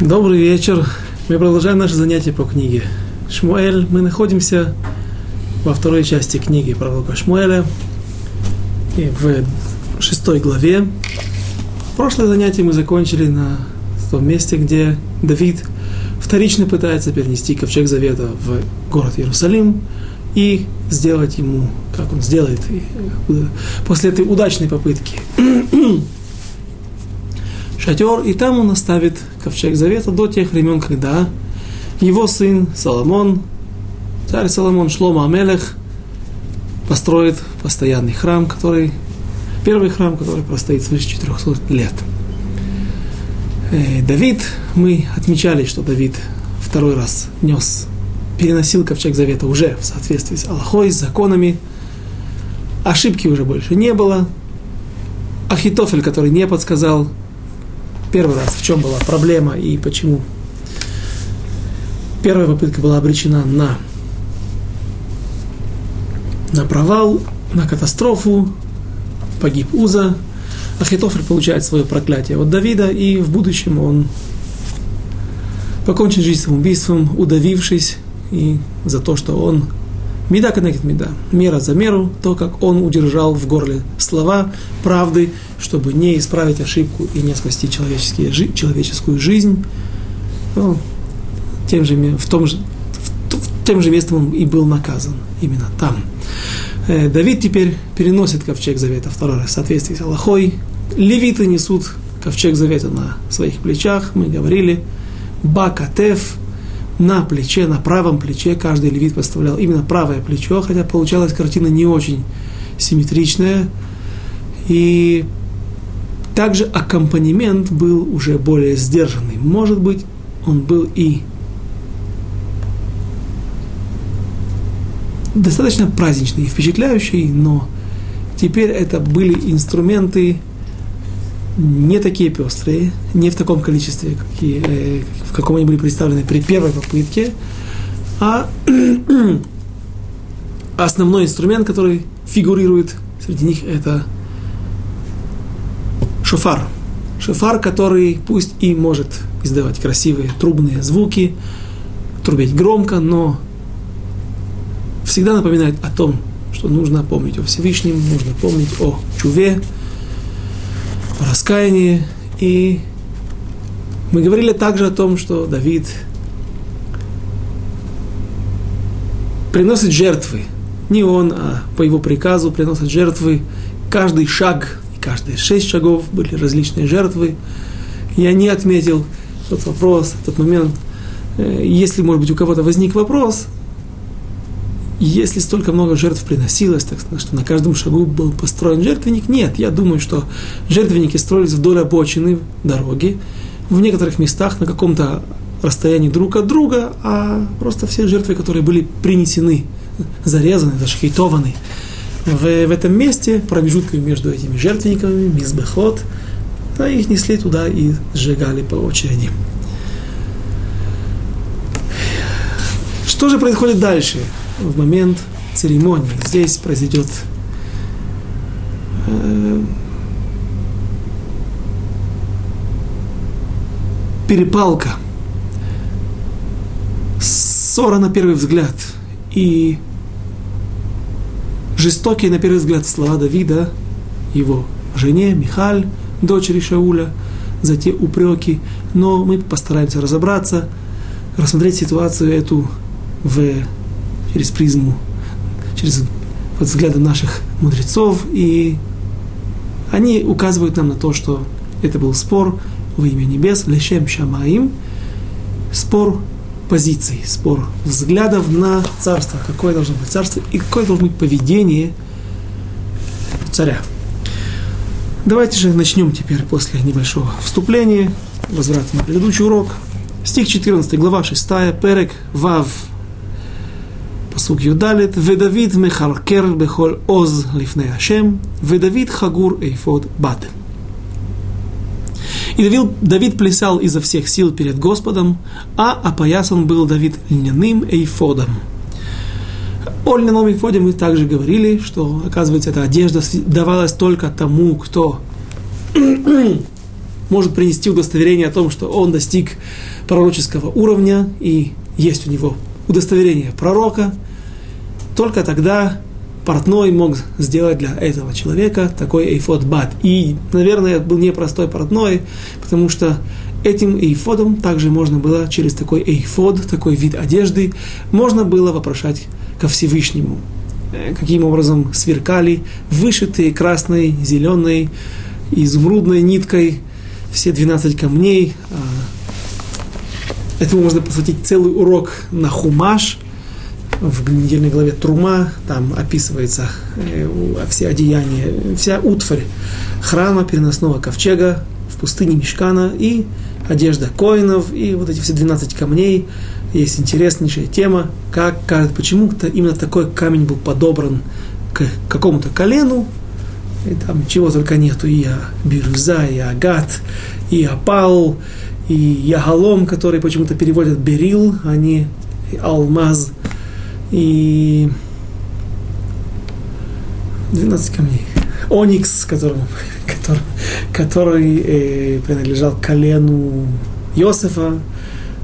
Добрый вечер. Мы продолжаем наше занятие по книге Шмуэль. Мы находимся во второй части книги пророка Шмуэля и в шестой главе. Прошлое занятие мы закончили на том месте, где Давид вторично пытается перенести ковчег завета в город Иерусалим и сделать ему, как он сделает э, после этой удачной попытки шатер, и там он оставит ковчег завета до тех времен, когда его сын Соломон, царь Соломон Шлома Амелех, построит постоянный храм, который, первый храм, который простоит свыше 400 лет. Э, Давид, мы отмечали, что Давид второй раз нес, переносил ковчег завета уже в соответствии с Аллахой, с законами. Ошибки уже больше не было. Ахитофель, который не подсказал первый раз, в чем была проблема и почему? Первая попытка была обречена на, на провал, на катастрофу, погиб Уза, Ахитофель получает свое проклятие от Давида, и в будущем он покончит жизнь самоубийством, удавившись и за то, что он Меда коннектит меда. Мера за меру, то, как он удержал в горле слова правды, чтобы не исправить ошибку и не спасти человеческие, человеческую жизнь. Ну, тем же, в том же, в, тем же местом он и был наказан. Именно там. Э, Давид теперь переносит ковчег завета второй раз в соответствии с Аллахой. Левиты несут ковчег завета на своих плечах. Мы говорили. Бакатев – на плече, на правом плече, каждый левит поставлял именно правое плечо, хотя получалась картина не очень симметричная. И также аккомпанемент был уже более сдержанный. Может быть, он был и достаточно праздничный и впечатляющий, но теперь это были инструменты не такие пестрые, не в таком количестве, какие, э, в каком они были представлены при первой попытке, а основной инструмент, который фигурирует среди них, это шофар. Шофар, который пусть и может издавать красивые трубные звуки, трубить громко, но всегда напоминает о том, что нужно помнить о Всевышнем, нужно помнить о чуве, раскаяние. И мы говорили также о том, что Давид приносит жертвы. Не он, а по его приказу приносят жертвы. Каждый шаг и каждые шесть шагов были различные жертвы. Я не отметил тот вопрос, тот момент. Э, если, может быть, у кого-то возник вопрос, если столько много жертв приносилось, так что на каждом шагу был построен жертвенник, нет, я думаю, что жертвенники строились вдоль обочины дороги, в некоторых местах на каком-то расстоянии друг от друга, а просто все жертвы, которые были принесены, зарезаны, зашхитованы в, в этом месте, промежутками между этими жертвенниками, мизбехот, да, их несли туда и сжигали по очереди. Что же происходит дальше? В момент церемонии. Здесь произойдет э, перепалка, ссора на первый взгляд и жестокие на первый взгляд слова Давида, его жене Михаль, дочери Шауля, за те упреки, но мы постараемся разобраться, рассмотреть ситуацию эту в через призму, через под взглядом наших мудрецов, и они указывают нам на то, что это был спор во имя небес, лешем шамаим, спор позиций, спор взглядов на царство, какое должно быть царство и какое должно быть поведение царя. Давайте же начнем теперь после небольшого вступления, возврата на предыдущий урок. Стих 14, глава 6, Перек Вав פסוק י"ד, ודוד מחרקר בכל עוז לפני השם, ודוד חגור эйфод бат. И Давид, Давид плясал изо всех сил перед Господом, а опоясан был Давид льняным эйфодом. О льняном эйфоде мы также говорили, что, оказывается, эта одежда давалась только тому, кто может принести удостоверение о том, что он достиг пророческого уровня и есть у него удостоверение пророка, только тогда портной мог сделать для этого человека такой эйфод бат. И, наверное, был непростой портной, потому что этим эйфодом также можно было через такой эйфод, такой вид одежды, можно было вопрошать ко Всевышнему. Э, каким образом сверкали вышитые красной, зеленой, изумрудной ниткой все 12 камней. А, этому можно посвятить целый урок на хумаш – в недельной главе Трума, там описывается э, все одеяния, вся утварь храма, переносного ковчега в пустыне Мешкана и одежда коинов, и вот эти все 12 камней. Есть интереснейшая тема, как, почему-то именно такой камень был подобран к какому-то колену, и там чего только нету, и бирюза, и агат, и опал, и ягалом, который почему-то переводят берил, а не алмаз – и 12 камней. Оникс, которому, который, который э, принадлежал колену Иосифа.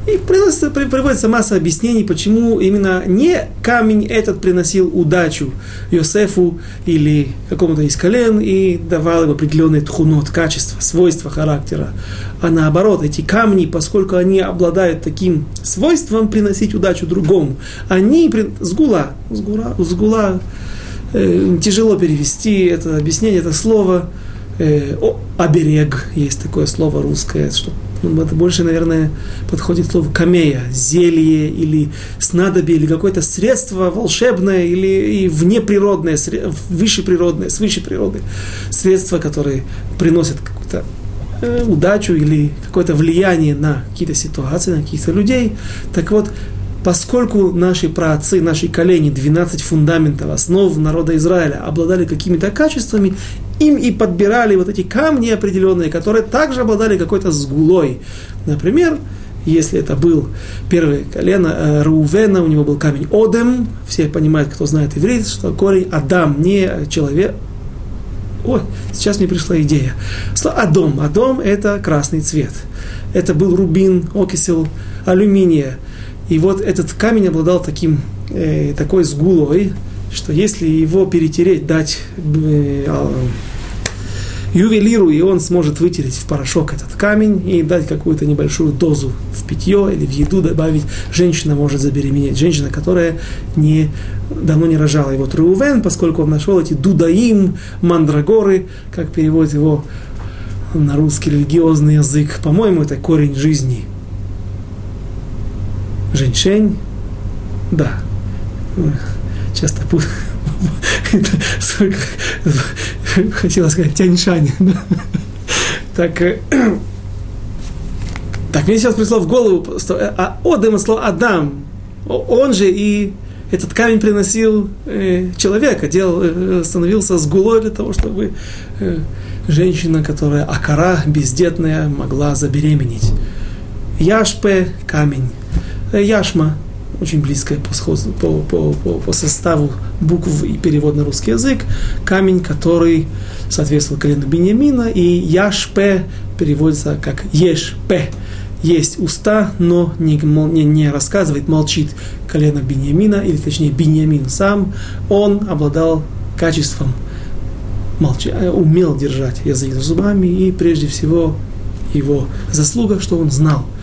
И приносится, приводится масса объяснений, почему именно не камень этот приносил удачу Йосефу или какому-то из колен и давал им определенные тхунот, качества, свойства характера. А наоборот, эти камни, поскольку они обладают таким свойством приносить удачу другому, они сгула, сгула, сгула э, тяжело перевести это объяснение, это слово, э, о, оберег, есть такое слово русское, что ну, это больше, наверное, подходит слово камея, зелье или снадобье, или какое-то средство волшебное, или и внеприродное, высшеприродное, природы, средство, которое приносит какую-то э, удачу или какое-то влияние на какие-то ситуации, на каких-то людей. Так вот, поскольку наши праотцы, наши колени, 12 фундаментов, основ народа Израиля, обладали какими-то качествами, им и подбирали вот эти камни определенные, которые также обладали какой-то сгулой. Например, если это был первое колено э, Рувена, у него был камень Одем, все понимают, кто знает иврит, что корень Адам, не человек, Ой, сейчас мне пришла идея. Адом. Адом – это красный цвет. Это был рубин, окисел алюминия. И вот этот камень обладал таким, э, такой сгулой, что если его перетереть, дать э, ювелиру, и он сможет вытереть в порошок этот камень и дать какую-то небольшую дозу в питье или в еду добавить, женщина может забеременеть. Женщина, которая не, давно не рожала. И вот поскольку он нашел эти дудаим, мандрагоры, как переводит его на русский религиозный язык, по-моему, это корень жизни – Женьшень, да, часто путаю. Хотела сказать Тяньшань. Так, э, так, мне сейчас пришло в голову, что э, а Одем слово Адам, он же и этот камень приносил э, человека, делал, э, становился сгулой для того, чтобы э, женщина, которая акара, бездетная, могла забеременеть. Яшпе – камень. Яшма, очень близкая по, по, по, по, по составу букв и перевод на русский язык, камень, который соответствовал колену Беньямина, и Яшпе переводится как Ешпе. Есть уста, но не, не, не рассказывает, молчит колено Беньямина, или точнее Беньямин сам, он обладал качеством молча, э, умел держать язык за зубами, и прежде всего его заслуга, что он знал –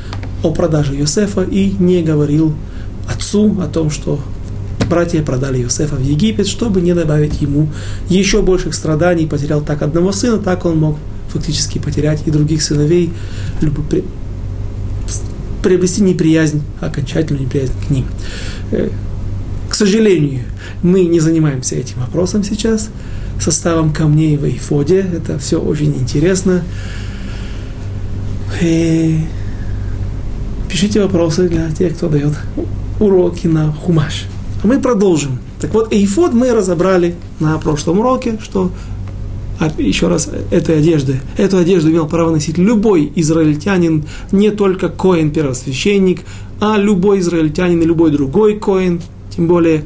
о продаже Йосефа и не говорил отцу о том, что братья продали Йосефа в Египет, чтобы не добавить ему еще больших страданий. Потерял так одного сына, так он мог фактически потерять и других сыновей, приобрести неприязнь, окончательную неприязнь к ним. Э, к сожалению, мы не занимаемся этим вопросом сейчас, составом камней в Эйфоде. Это все очень интересно. И пишите вопросы для тех, кто дает уроки на хумаш. А мы продолжим. Так вот, эйфод мы разобрали на прошлом уроке, что а еще раз, этой одежды, эту одежду имел право носить любой израильтянин, не только коин, первосвященник, а любой израильтянин и любой другой коин, тем более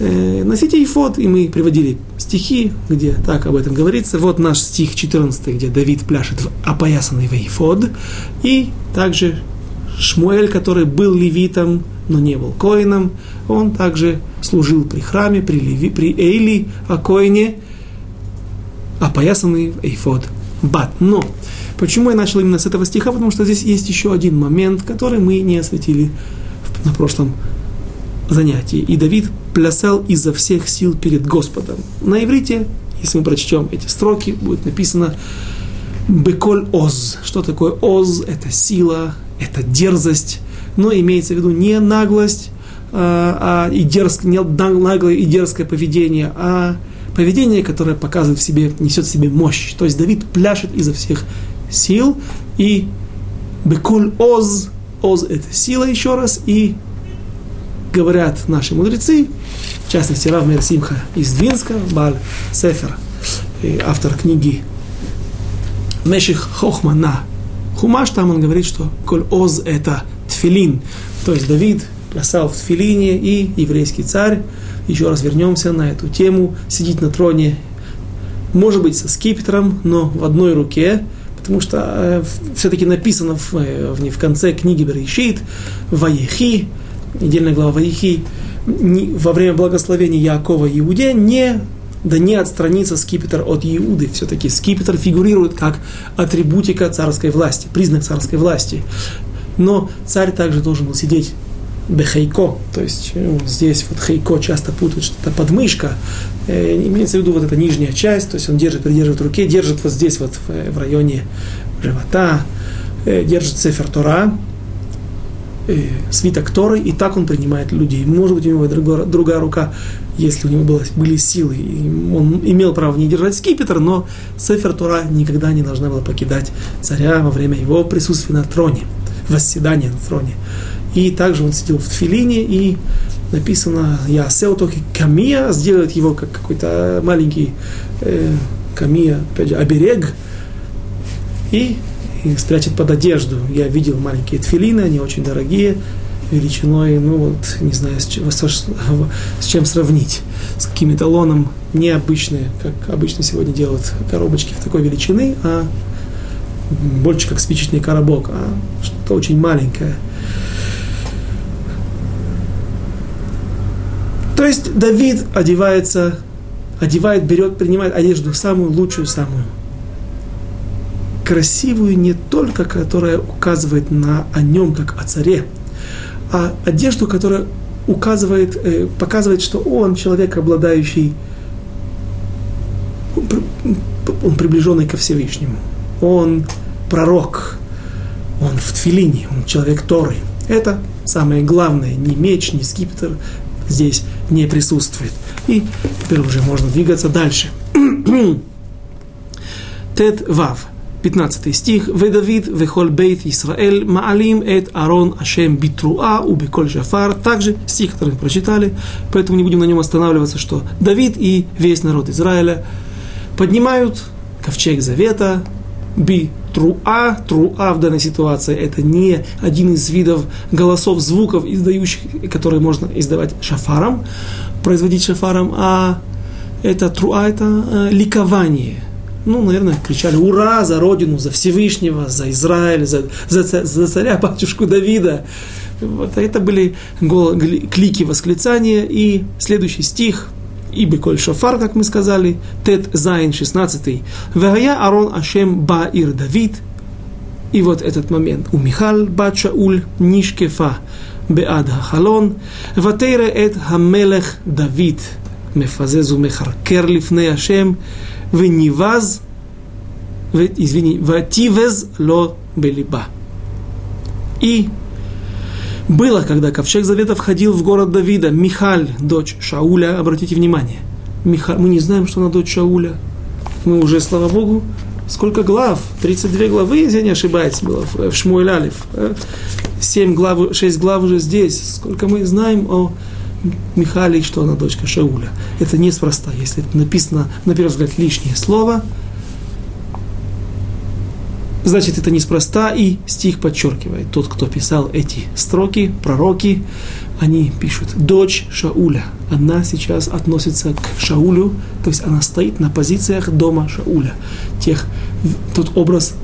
э, носить эйфод, и мы приводили стихи, где так об этом говорится. Вот наш стих 14, где Давид пляшет в опоясанный вейфод. И также Шмуэль, который был левитом, но не был коином, он также служил при храме, при, Леви, при Эйли, о коине, опоясанный эйфод. Бат. Но почему я начал именно с этого стиха? Потому что здесь есть еще один момент, который мы не осветили на прошлом занятии. И Давид плясал изо всех сил перед Господом. На иврите, если мы прочтем эти строки, будет написано «Беколь оз». Что такое оз? Это сила, это дерзость. Но имеется в виду не наглость, а, а и дерзкое, не наглое и дерзкое поведение, а поведение, которое показывает в себе, несет в себе мощь. То есть Давид пляшет изо всех сил, и бекуль оз, оз это сила еще раз, и говорят наши мудрецы, в частности Рав Мир Симха из Двинска, Баль Сефер, автор книги Меших Хохма на Хумаш, там он говорит, что коль оз это тфилин, то есть Давид плясал в тфилине, и еврейский царь. Еще раз вернемся на эту тему, сидит на троне, может быть, со скипетром, но в одной руке, потому что э, все-таки написано в, э, в, конце книги Берешит, Ваехи, недельная глава Ваехи, во время благословения Якова Иуде не да не отстранится скипетр от Иуды. Все-таки скипетр фигурирует как атрибутика царской власти, признак царской власти. Но царь также должен был сидеть бехейко, то есть ну, здесь вот хейко часто путают, что это подмышка, э, имеется в виду вот эта нижняя часть, то есть он держит, придерживает в руке, держит вот здесь вот в, в районе живота, э, держит цифер Тора, э, свиток Торы, и так он принимает людей. Может быть, у него другая, другая рука, если у него было, были силы, и он имел право не держать скипетр, но Сефер Тора никогда не должна была покидать царя во время его присутствия на троне, восседания на троне. И также он сидел в тфилине, и написано «Я сел только камия», сделает его как какой-то маленький э, камия, опять же, оберег, и, и спрячет под одежду. Я видел маленькие тфилины, они очень дорогие, величиной, ну вот, не знаю, с чем, с чем сравнить, с каким эталоном необычные, как обычно сегодня делают коробочки в такой величины, а больше как спичечный коробок, а что-то очень маленькое – То есть Давид одевается, одевает, берет, принимает одежду самую лучшую, самую красивую, не только которая указывает на, о нем, как о царе, а одежду, которая указывает, э, показывает, что он человек, обладающий, он приближенный ко Всевышнему, он пророк, он в тфилине, он человек Торы. Это самое главное, не меч, не скипетр, здесь не присутствует. И теперь уже можно двигаться дальше. Тет Вав. 15 стих. «Ведавид вехол бейт Исраэль маалим эт Арон Ашем битруа у беколь шафар». Также стих, который мы прочитали, поэтому не будем на нем останавливаться, что Давид и весь народ Израиля поднимают ковчег завета, би труа, труа в данной ситуации это не один из видов голосов, звуков, издающих, которые можно издавать шафаром, производить шафаром, а это труа, это э, ликование Ну, наверное, кричали «Ура!» за Родину, за Всевышнего, за Израиль, за, за, за царя, батюшку Давида. Вот, это были гол, клики восклицания. И следующий стих – и Беколь Шофар, как мы сказали, Тет Зайн 16. Вая Арон Ашем Баир Давид. И вот этот момент. У Михал Бат Шауль Нишкефа בעד החלון, ותרא את המלך דוד מפזז ומחרקר לפני השם, вениваз, извини, ותבז לו בלבה. И было, когда ковчег завета входил в город Давида, Михаль, дочь Шауля, обратите внимание, Михаль, мы не знаем, что она дочь Шауля. Мы уже, слава Богу, сколько глав? 32 главы, если я не ошибаюсь, было в э, Шмуэль Алиф. 7 э? глав, 6 глав уже здесь. Сколько мы знаем о Михале, что она дочка Шауля. Это неспроста, если это написано, на первый взгляд, лишнее слово, Значит, это неспроста, и стих подчеркивает. Тот, кто писал эти строки, пророки, они пишут, дочь Шауля. Она сейчас относится к Шаулю, то есть она стоит на позициях дома Шауля. Тех, тот образ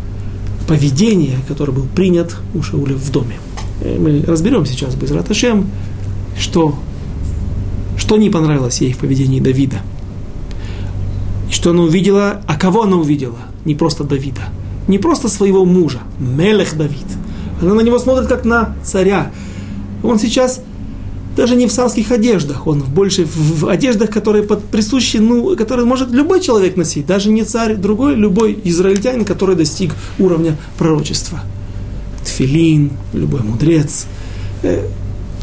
поведения, который был принят у Шауля в доме. Э, мы разберем сейчас без Раташем, что, что не понравилось ей в поведении Давида. И что она увидела, а кого она увидела? Не просто Давида – не просто своего мужа, Мелех Давид. Она на него смотрит как на царя. Он сейчас даже не в царских одеждах, он больше в одеждах, которые под, присущи, ну, которые может любой человек носить, даже не царь, другой, любой израильтянин, который достиг уровня пророчества. Тфилин, любой мудрец. Э,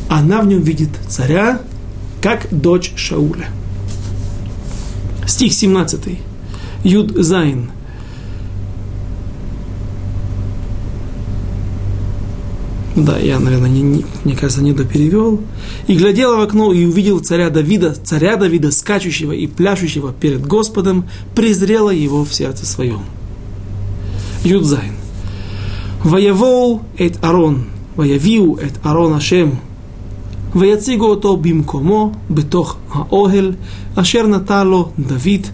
она в нем видит царя, как дочь Шауля. Стих 17. Юд Зайн. Да, я, наверное, не, не, мне кажется, не доперевел. И глядела в окно и увидел царя Давида, царя Давида, скачущего и пляшущего перед Господом, презрела его в сердце своем. Юдзайн. ויביאו את ארון, ваявиу эт Арон Ашем, ויציגו אותו במקומו בתוך האוהל אשר נטע לו דוד,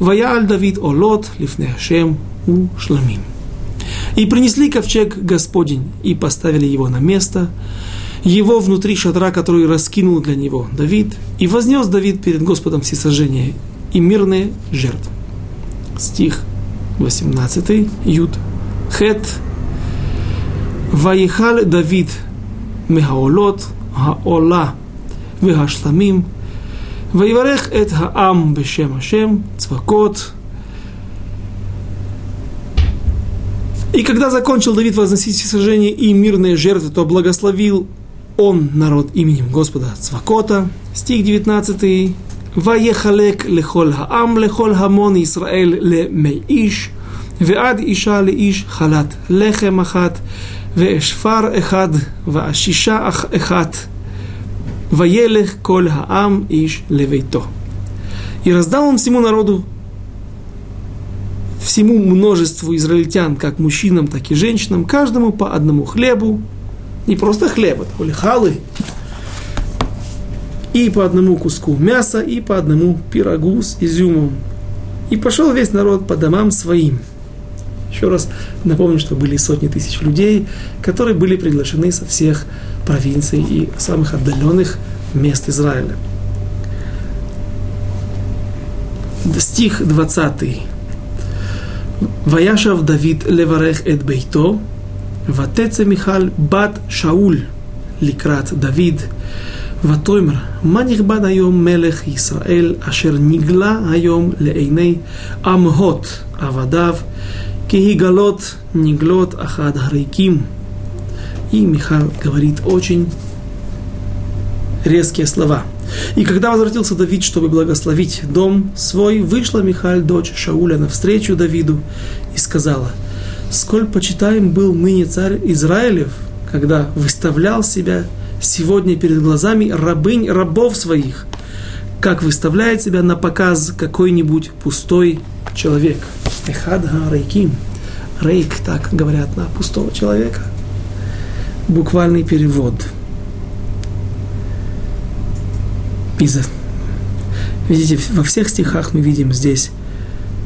ויעל דוד עולות לפני השם ושלמים. И принесли ковчег Господень, и поставили его на место, его внутри шатра, который раскинул для него Давид, и вознес Давид перед Господом всесожжение и мирные жертвы. Стих 18, Юд, Хет, Ваихаль Давид Мехаолот, Хаола, Вехашламим, ויברך את העם בשם השם, צבקות, И когда закончил Давид возносить сожжение и мирные жертвы, то благословил он народ именем Господа Цвакота. Стих 19. ויחלק לכל העם, לכל המון ישראל למי איש, ועד אישה לאיש חלת לחם אחת, ואשפר אחד, והשישה אחת, וילך כל העם איש לביתו. И раздал он всему народу всему множеству израильтян, как мужчинам, так и женщинам, каждому по одному хлебу, не просто хлеба, это были халы, и по одному куску мяса, и по одному пирогу с изюмом. И пошел весь народ по домам своим. Еще раз напомню, что были сотни тысяч людей, которые были приглашены со всех провинций и самых отдаленных мест Израиля. Стих 20. וישב דוד לברך את ביתו, ותצא מיכל בת שאול לקראת דוד, ותאמר, מה נכבד היום מלך ישראל, אשר נגלה היום לעיני עמהות עבדיו, Кигигалот Ниглот Ахад Гарайким. И Михаил говорит очень резкие слова. И когда возвратился Давид, чтобы благословить дом свой, вышла Михаил дочь Шауля, навстречу Давиду и сказала, «Сколь почитаем был ныне царь Израилев, когда выставлял себя сегодня перед глазами рабынь рабов своих, как выставляет себя на показ какой-нибудь пустой человек». Эхадга рейким. Рейк, так говорят на пустого человека. Буквальный перевод – из Видите, во всех стихах мы видим здесь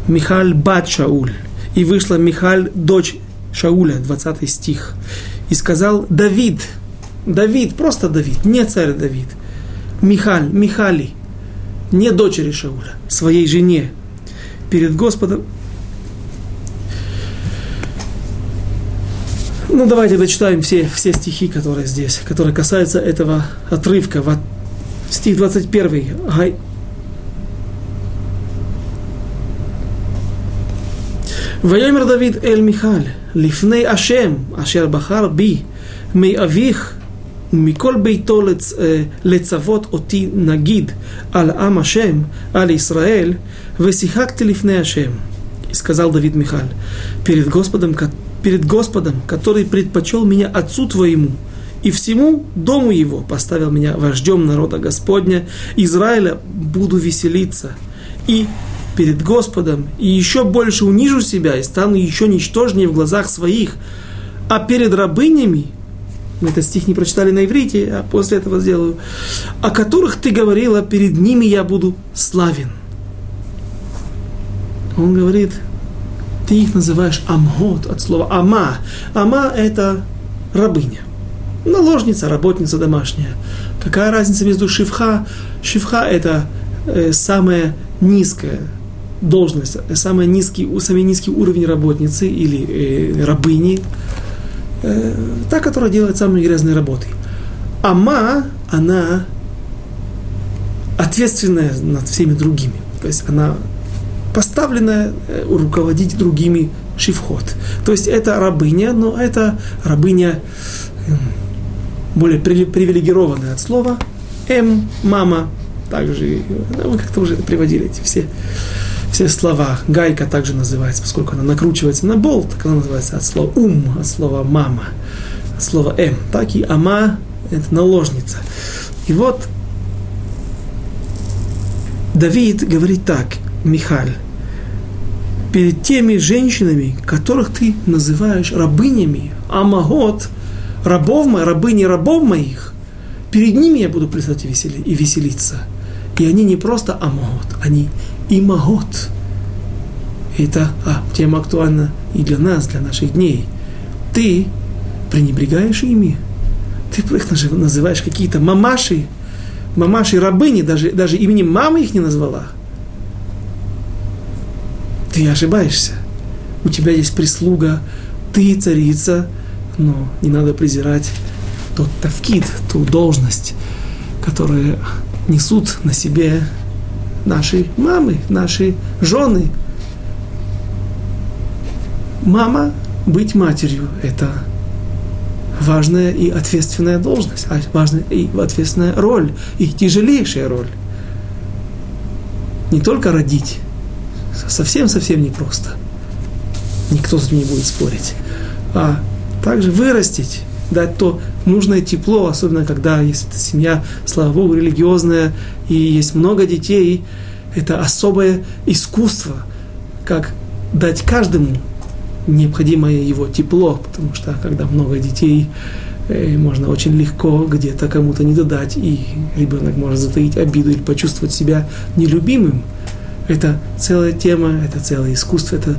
Михаль бат Шауль. И вышла Михаль, дочь Шауля, 20 стих. И сказал Давид, Давид, просто Давид, не царь Давид. Михаль, Михали, не дочери Шауля, своей жене, перед Господом. Ну, давайте дочитаем все, все стихи, которые здесь, которые касаются этого отрывка стих 21. ויאמר דוד אל מיכל, לפני השם אשר בחר בי, מאביך ומכל ביתו לצ... לצוות אותי נגיד על עם השם, על ישראל, ושיחקתי לפני השם. И сказал Давид Михаль, перед Господом, перед Господом, который предпочел меня отцу твоему, и всему дому его поставил меня вождем народа Господня, Израиля буду веселиться, и перед Господом и еще больше унижу себя и стану еще ничтожнее в глазах своих, а перед рабынями, мы этот стих не прочитали на иврите, а после этого сделаю, о которых ты говорила, перед ними я буду славен. Он говорит, ты их называешь амгот от слова ама. Ама – это рабыня. Наложница, работница домашняя. Какая разница между шифха? Шифха – это э, самая низкая должность, самый низкий, самый низкий уровень работницы или э, рабыни, э, та, которая делает самые грязные работы. Ама, она ответственная над всеми другими. То есть она поставленная э, руководить другими шифхот. То есть это рабыня, но это рабыня более привилегированная от слова М, мама, также, ну, мы как-то уже приводили эти все, все слова. Гайка также называется, поскольку она накручивается на болт, так она называется от слова ум, от слова мама, от слова М. Так и ама – это наложница. И вот Давид говорит так, Михаль, перед теми женщинами, которых ты называешь рабынями, амагот, рабов моих, рабыни рабов моих, перед ними я буду плясать весели, и веселиться. И они не просто амагот, они имагот. Это а, тема актуальна и для нас, для наших дней. Ты пренебрегаешь ими. Ты их называешь какие-то мамаши, мамаши рабыни, даже, даже имени мамы их не назвала – ты ошибаешься. У тебя есть прислуга, ты царица, но не надо презирать тот тавкид, ту должность, которую несут на себе наши мамы, наши жены. Мама, быть матерью – это важная и ответственная должность, а важная и ответственная роль, и тяжелейшая роль. Не только родить, совсем-совсем непросто. Никто с этим не будет спорить. А также вырастить, дать то нужное тепло, особенно когда есть эта семья, слава Богу, религиозная, и есть много детей, это особое искусство, как дать каждому необходимое его тепло, потому что когда много детей, э, можно очень легко где-то кому-то не додать, и ребенок может затаить обиду или почувствовать себя нелюбимым это целая тема, это целое искусство, это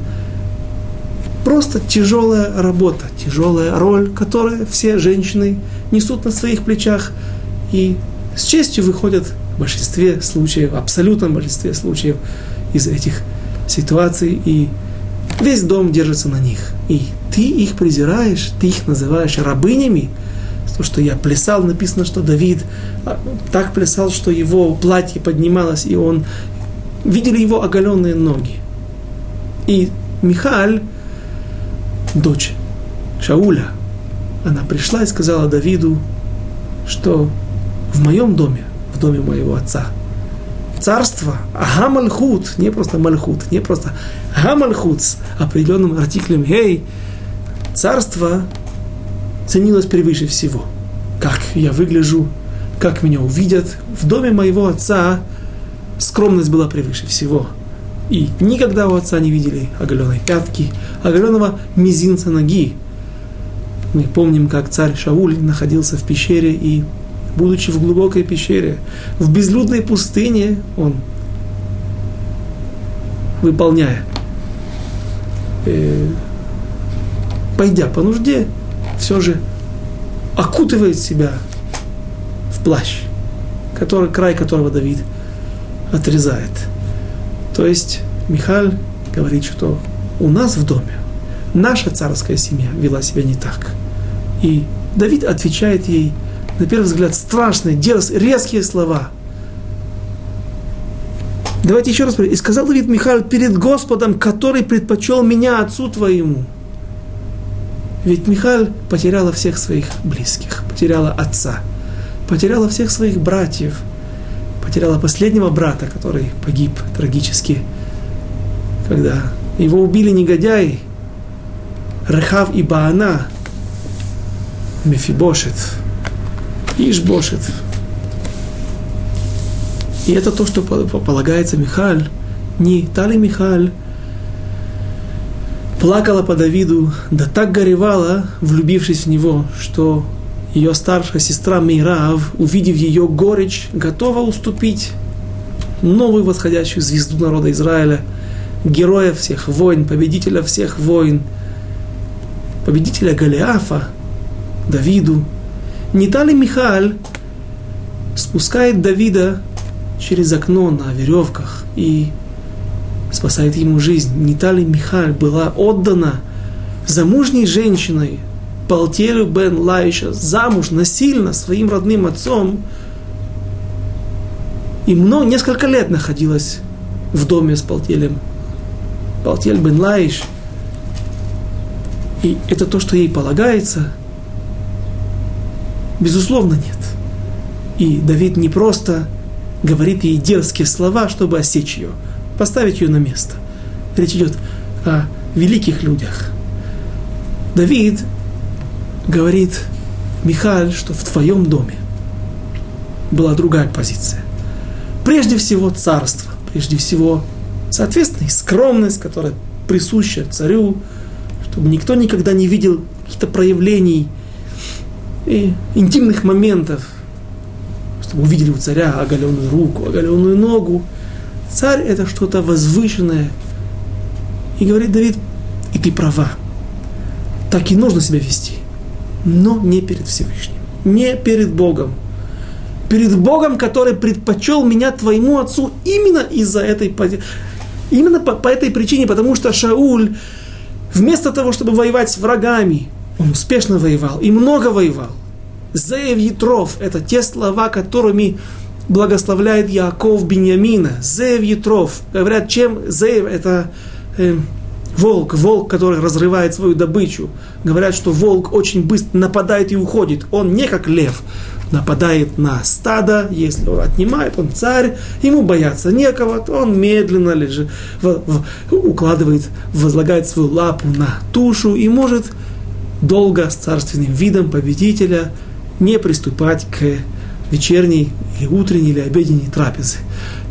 просто тяжелая работа, тяжелая роль, которую все женщины несут на своих плечах. И с честью выходят в большинстве случаев, в абсолютном большинстве случаев из этих ситуаций, и весь дом держится на них. И ты их презираешь, ты их называешь рабынями, то, что я плясал, написано, что Давид а, так плясал, что его платье поднималось, и он видели его оголенные ноги. И Михаль, дочь Шауля, она пришла и сказала Давиду, что в моем доме, в доме моего отца, царство, Агамальхут, не просто Мальхут, не просто Агамальхут с определенным артиклем Гей, царство ценилось превыше всего. Как я выгляжу, как меня увидят. В доме моего отца скромность была превыше всего. И никогда у отца не видели оголенной пятки, оголенного мизинца ноги. Мы помним, как царь Шауль находился в пещере и, будучи в глубокой пещере, в безлюдной пустыне, он, выполняя, э, пойдя по нужде, все же окутывает себя в плащ, который, край которого Давид – отрезает. То есть Михаль говорит, что у нас в доме наша царская семья вела себя не так. И Давид отвечает ей, на первый взгляд, страшные, дерзкие, резкие слова. Давайте еще раз. И сказал Давид Михаил перед Господом, который предпочел меня отцу твоему. Ведь Михаил потеряла всех своих близких, потеряла отца, потеряла всех своих братьев – потеряла последнего брата, который погиб трагически, когда его убили негодяи, Рехав и Баана, Мефибошет, Ишбошет. И это то, что полагается Михаль, не Тали Михаль плакала по Давиду, да так горевала, влюбившись в него, что ее старшая сестра Мейрав, увидев ее горечь, готова уступить новую восходящую звезду народа Израиля, героя всех войн, победителя всех войн, победителя Голиафа, Давиду. Нитали Михаль спускает Давида через окно на веревках и спасает ему жизнь. Нитали Михаль была отдана замужней женщиной, Палтелю бен Лаиша, замуж насильно своим родным отцом, и много, несколько лет находилась в доме с Палтелем. Палтель бен Лаиш. И это то, что ей полагается? Безусловно, нет. И Давид не просто говорит ей дерзкие слова, чтобы осечь ее, поставить ее на место. Речь идет о великих людях. Давид говорит Михаил, что в твоем доме была другая позиция. Прежде всего царство, прежде всего, соответственно, и скромность, которая присуща царю, чтобы никто никогда не видел каких-то проявлений и интимных моментов, чтобы увидели у царя оголенную руку, оголенную ногу. Царь – это что-то возвышенное. И говорит Давид, и ты права, так и нужно себя вести но не перед Всевышним, не перед Богом. Перед Богом, который предпочел меня твоему отцу именно из-за этой именно по, по этой причине, потому что Шауль вместо того, чтобы воевать с врагами, он успешно воевал и много воевал. Зеев Ятров – это те слова, которыми благословляет Яков Беньямина. Зеев Ятров. Говорят, чем Зеев – это э, волк, волк, который разрывает свою добычу. Говорят, что волк очень быстро нападает и уходит. Он не как лев, нападает на стадо, если он отнимает, он царь, ему бояться некого, то он медленно лежит, в, в, укладывает, возлагает свою лапу на тушу и может долго с царственным видом победителя не приступать к вечерней или утренней или обеденной трапезе.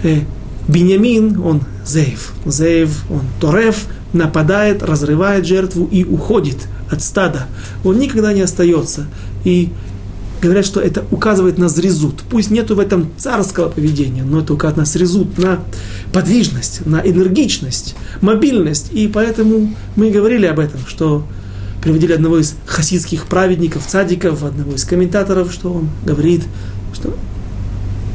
Э, Беньямин, он Зеев. Зеев, он Торев, нападает, разрывает жертву и уходит от стада. Он никогда не остается. И говорят, что это указывает на зрезут. Пусть нету в этом царского поведения, но это указывает на зрезут, на подвижность, на энергичность, мобильность. И поэтому мы говорили об этом, что приводили одного из хасидских праведников, цадиков, одного из комментаторов, что он говорит, что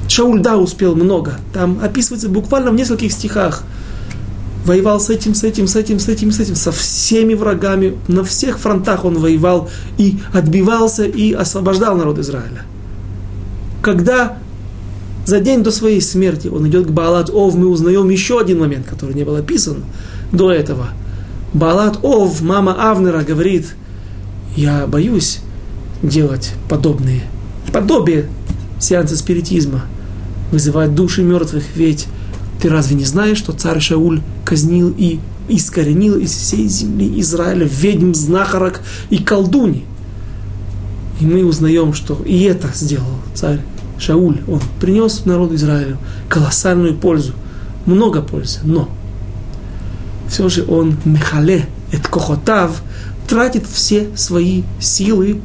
Шауль, да, успел много. Там описывается буквально в нескольких стихах – воевал с этим, с этим, с этим, с этим, с этим, со всеми врагами, на всех фронтах он воевал и отбивался и освобождал народ Израиля. Когда за день до своей смерти он идет к Баалат Ов, мы узнаем еще один момент, который не был описан до этого. Баалат Ов, мама Авнера, говорит, я боюсь делать подобные, подобие сеанса спиритизма, вызывать души мертвых, ведь ты разве не знаешь, что царь Шауль казнил и искоренил из всей земли Израиля ведьм, знахарок и колдуни? И мы узнаем, что и это сделал царь Шауль. Он принес народу Израилю колоссальную пользу, много пользы, но все же он мехале, эт кохотав, тратит все свои силы,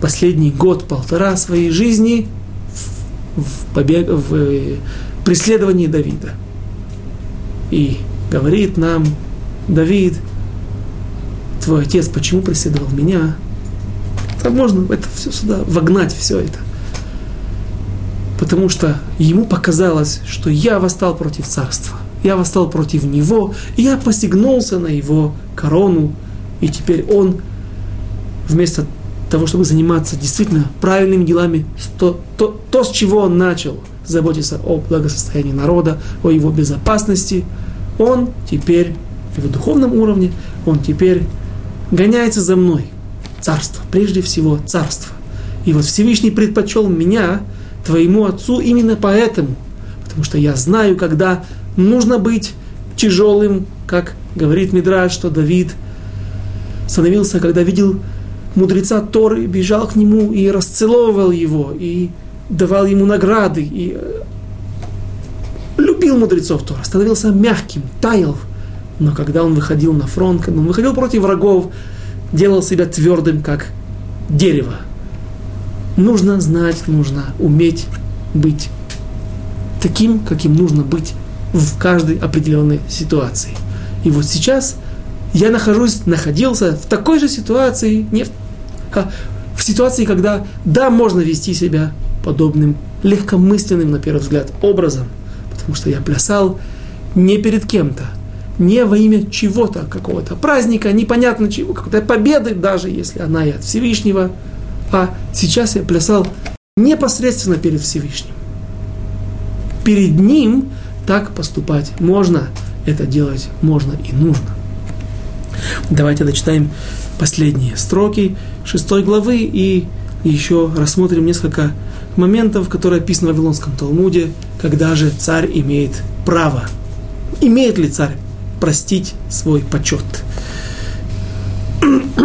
последний год-полтора своей жизни в, побег, в э, преследовании Давида. И говорит нам Давид, твой отец почему преследовал меня? Там можно это все сюда вогнать, все это. Потому что ему показалось, что я восстал против царства. Я восстал против него, и я посягнулся на его корону. И теперь он, вместо того, чтобы заниматься действительно правильными делами, то, то, то с чего он начал – заботиться о благосостоянии народа, о его безопасности, он теперь в духовном уровне, он теперь гоняется за мной. Царство, прежде всего царство. И вот Всевышний предпочел меня, твоему отцу, именно поэтому. Потому что я знаю, когда нужно быть тяжелым, как говорит Мидраш, что Давид становился, когда видел мудреца Торы, бежал к нему и расцеловывал его, и давал ему награды и э, любил мудрецов Тора, становился мягким, таял. Но когда он выходил на фронт, когда он выходил против врагов, делал себя твердым, как дерево. Нужно знать, нужно уметь быть таким, каким нужно быть в каждой определенной ситуации. И вот сейчас я нахожусь, находился в такой же ситуации, не в, а, в ситуации, когда, да, можно вести себя подобным легкомысленным, на первый взгляд, образом, потому что я плясал не перед кем-то, не во имя чего-то, какого-то праздника, непонятно чего, какой-то победы, даже если она и от Всевышнего, а сейчас я плясал непосредственно перед Всевышним. Перед Ним так поступать можно, это делать можно и нужно. Давайте дочитаем последние строки шестой главы и еще рассмотрим несколько моментов, которые описаны в Вавилонском Талмуде, когда же царь имеет право. Имеет ли царь простить свой почет?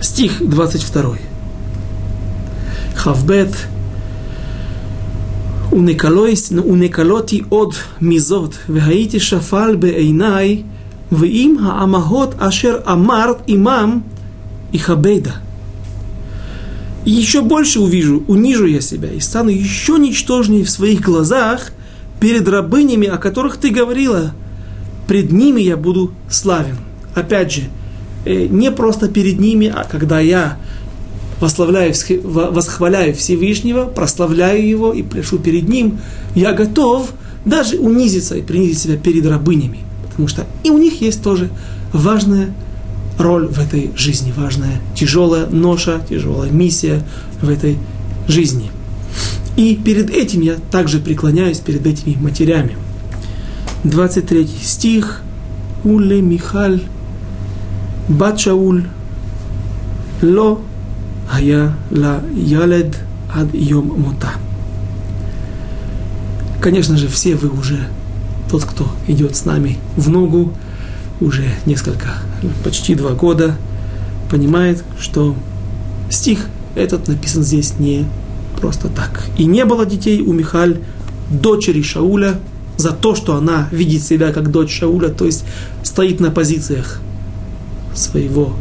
Стих 22. Хавбет ונקלותי עוד מזאת, והייתי שפל בעיניי, ואם האמהות אשר אמרת עמם, יכבדה. И еще больше увижу, унижу я себя и стану еще ничтожнее в своих глазах перед рабынями, о которых ты говорила. Пред ними я буду славен. Опять же, э, не просто перед ними, а когда я восславляю, восхваляю Всевышнего, прославляю Его и пляшу перед Ним, я готов даже унизиться и принизить себя перед рабынями. Потому что и у них есть тоже важная роль в этой жизни, важная, тяжелая ноша, тяжелая миссия в этой жизни. И перед этим я также преклоняюсь перед этими матерями. 23 стих. Уле Михаль, Бат Ло Хая Ла Ялед Ад Йом Мута. Конечно же, все вы уже тот, кто идет с нами в ногу, уже несколько, почти два года, понимает, что стих этот написан здесь не просто так. И не было детей у Михаль, дочери Шауля, за то, что она видит себя как дочь Шауля, то есть стоит на позициях своего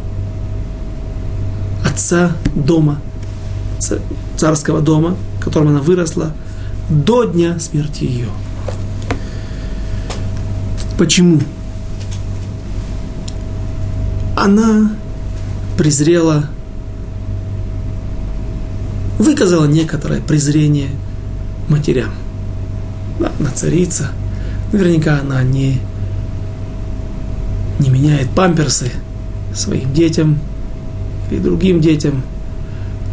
отца дома, царского дома, в котором она выросла, до дня смерти ее. Почему? Она презрела, выказала некоторое презрение матерям. Да, она царица. Наверняка она не, не меняет памперсы своим детям, и другим детям.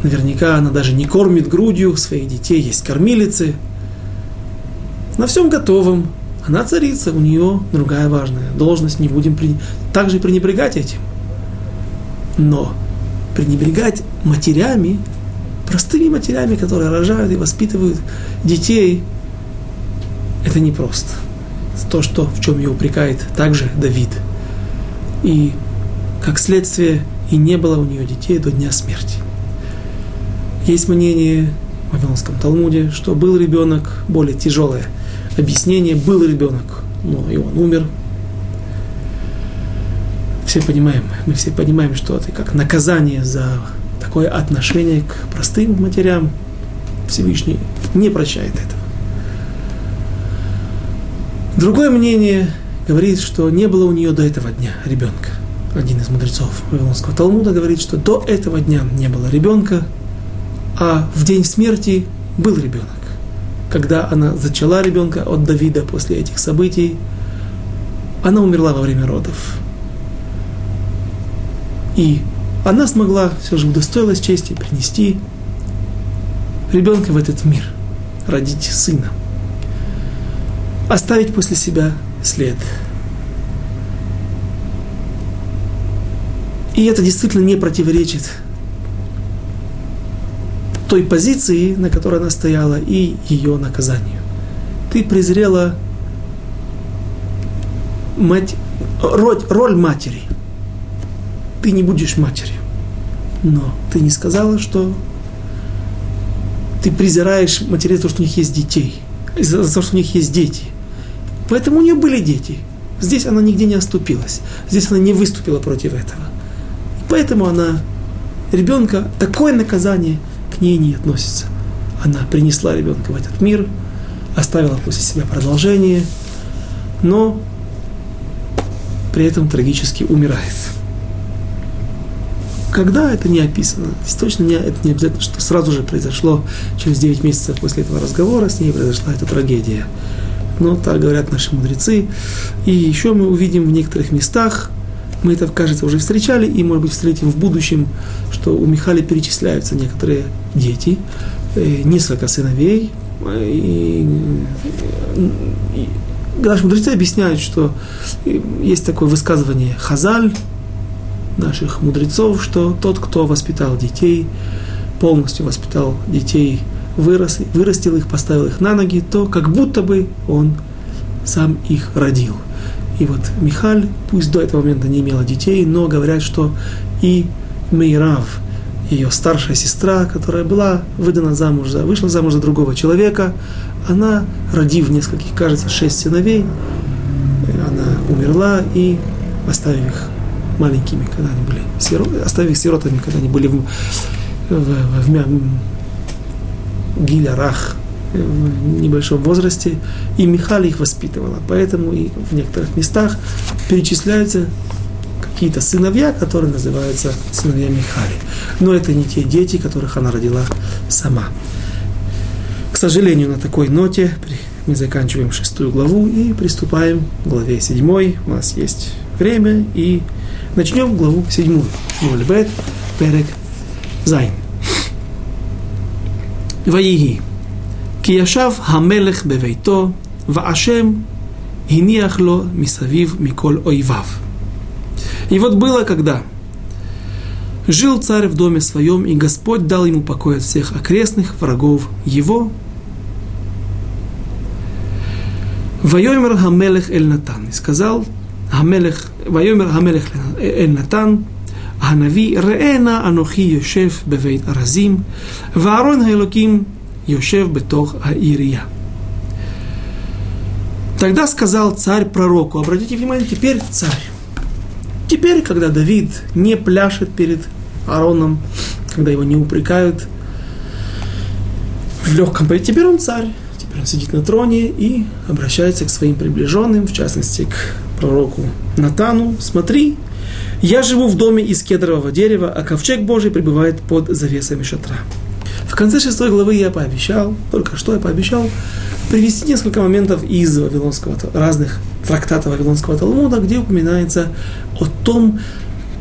Наверняка она даже не кормит грудью своих детей, есть кормилицы. На всем готовом. Она царица, у нее другая важная должность, не будем при... также пренебрегать этим. Но пренебрегать матерями, простыми матерями, которые рожают и воспитывают детей, это непросто. То, что, в чем ее упрекает также Давид. И как следствие и не было у нее детей до дня смерти. Есть мнение в Вавилонском Талмуде, что был ребенок, более тяжелое объяснение, был ребенок, но и он умер. Все понимаем, мы все понимаем, что это как наказание за такое отношение к простым матерям. Всевышний не прощает этого. Другое мнение говорит, что не было у нее до этого дня ребенка один из мудрецов Вавилонского Талмуда говорит, что до этого дня не было ребенка, а в день смерти был ребенок. Когда она зачала ребенка от Давида после этих событий, она умерла во время родов. И она смогла, все же удостоилась чести принести ребенка в этот мир, родить сына, оставить после себя след – И это действительно не противоречит той позиции, на которой она стояла, и ее наказанию. Ты презрела мать, роль, роль матери. Ты не будешь матерью. Но ты не сказала, что ты презираешь матерей, то, что у них есть детей. из-за того, что у них есть дети. Поэтому у нее были дети. Здесь она нигде не оступилась. Здесь она не выступила против этого. Поэтому она, ребенка, такое наказание к ней не относится. Она принесла ребенка в этот мир, оставила после себя продолжение, но при этом трагически умирает. Когда это не описано, здесь точно не, это не обязательно, что сразу же произошло, через 9 месяцев после этого разговора с ней произошла эта трагедия. Но так говорят наши мудрецы. И еще мы увидим в некоторых местах, мы это, кажется, уже встречали, и, может быть, встретим в будущем, что у Михали перечисляются некоторые дети, э, несколько сыновей, э, и, и, наши мудрецы объясняют, что есть такое высказывание «хазаль», наших мудрецов, что тот, кто воспитал детей, полностью воспитал детей, вырос, вырастил их, поставил их на ноги, то как будто бы он сам их родил. И вот Михаль, пусть до этого момента не имела детей, но говорят, что и Мейрав, ее старшая сестра, которая была выдана замуж за, вышла замуж за другого человека, она, родив нескольких, кажется, шесть сыновей, она умерла и, оставив их маленькими, когда они были сиротами, оставив сиротами, когда они были в, в, в, в Гилярах, в небольшом возрасте, и Михали их воспитывала. Поэтому и в некоторых местах перечисляются какие-то сыновья, которые называются сыновья Михали. Но это не те дети, которых она родила сама. К сожалению, на такой ноте мы заканчиваем шестую главу и приступаем к главе седьмой. У нас есть время и Начнем главу 7. Шмуэльбет, Перек, Зайн. Ваиги. Кияшав хамелех бевейто, ваашем хиниахло мисавив миколь ойвав. И вот было когда Жил царь в доме своем, и Господь дал ему покой от всех окрестных врагов его. Вайомер Хамелех Эль Натан и сказал Хамелех, Вайомер Хамелех Эль Натан, הנביא, ראה נא אנוכי יושב בבית ארזים, ואהרון האלוקים יושב בתוך העירייה. Тогда сказал царь пророку, обратите внимание, теперь царь. Теперь, когда Давид не пляшет перед Аароном, когда его не упрекают в легком теперь он царь, теперь он сидит на троне и обращается к своим приближенным, в частности к пророку Натану. Смотри, я живу в доме из кедрового дерева, а ковчег Божий пребывает под завесами шатра. В конце шестой главы я пообещал, только что я пообещал, привести несколько моментов из Вавилонского, разных трактатов Вавилонского Талмуда, где упоминается о том,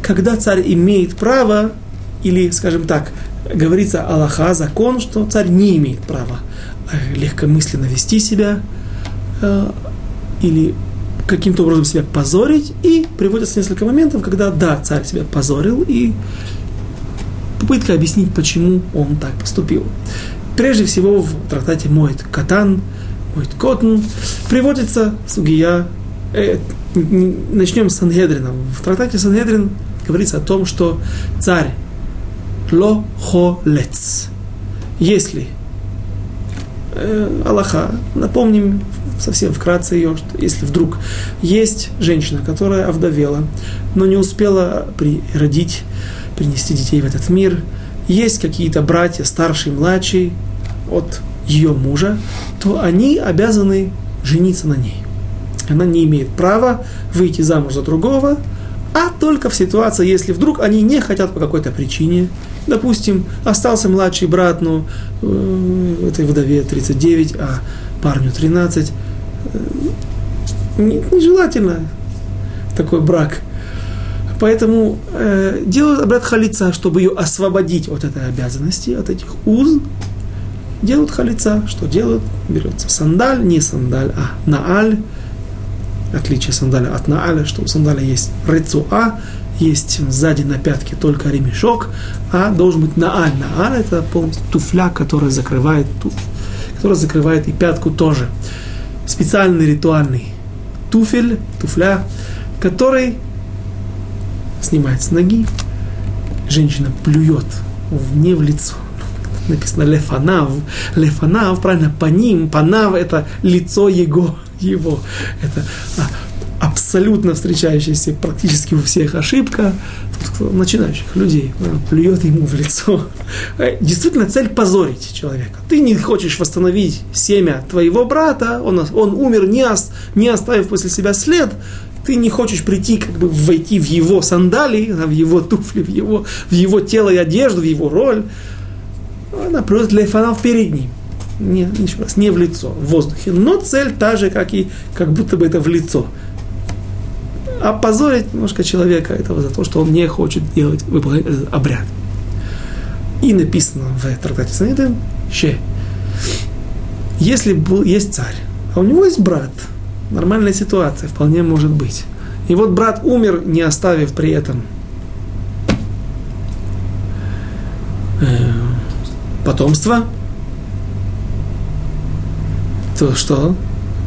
когда царь имеет право, или, скажем так, говорится Аллаха, закон, что царь не имеет права э, легкомысленно вести себя, э, или каким-то образом себя позорить, и приводятся несколько моментов, когда, да, царь себя позорил, и попытка объяснить, почему он так поступил. Прежде всего, в трактате Моет Катан, Моет Котн, приводится сугия, э, начнем с Сангедрина. В трактате Сангедрин говорится о том, что царь ло холец. Если э, Аллаха, напомним совсем вкратце ее, что если вдруг есть женщина, которая овдовела, но не успела при, родить, принести детей в этот мир, есть какие-то братья, старший, младший, от ее мужа, то они обязаны жениться на ней. Она не имеет права выйти замуж за другого, а только в ситуации, если вдруг они не хотят по какой-то причине, допустим, остался младший брат, э, этой вдове 39, а парню 13, нежелательно такой брак. Поэтому э, делают обряд халица, чтобы ее освободить от этой обязанности, от этих уз. Делают халица. Что делают? Берется сандаль, не сандаль, а нааль. Отличие сандаля от нааля, что у сандаля есть рецуа, есть сзади на пятке только ремешок, а должен быть нааль. Нааль это полностью туфля, которая закрывает, которая закрывает и пятку тоже специальный ритуальный туфель, туфля, который снимает с ноги, женщина плюет не в лицо, написано лефанав. Лефанав, правильно, по ним, панав это лицо его, его. Это а, абсолютно встречающаяся практически у всех ошибка начинающих людей, плюет ему в лицо. Э, действительно, цель позорить человека. Ты не хочешь восстановить семя твоего брата, он, он умер, не, ост, не оставив после себя след, ты не хочешь прийти, как бы войти в его сандалии, в его туфли, в его, в его тело и одежду, в его роль. Она просто для фанав перед ним. Не, еще раз, не в лицо, в воздухе. Но цель та же, как и как будто бы это в лицо опозорить немножко человека этого за то, что он не хочет делать, выполнять этот обряд. И написано в трактате Санедрин, че, если был, есть царь, а у него есть брат, нормальная ситуация, вполне может быть. И вот брат умер, не оставив при этом э, потомства, то что?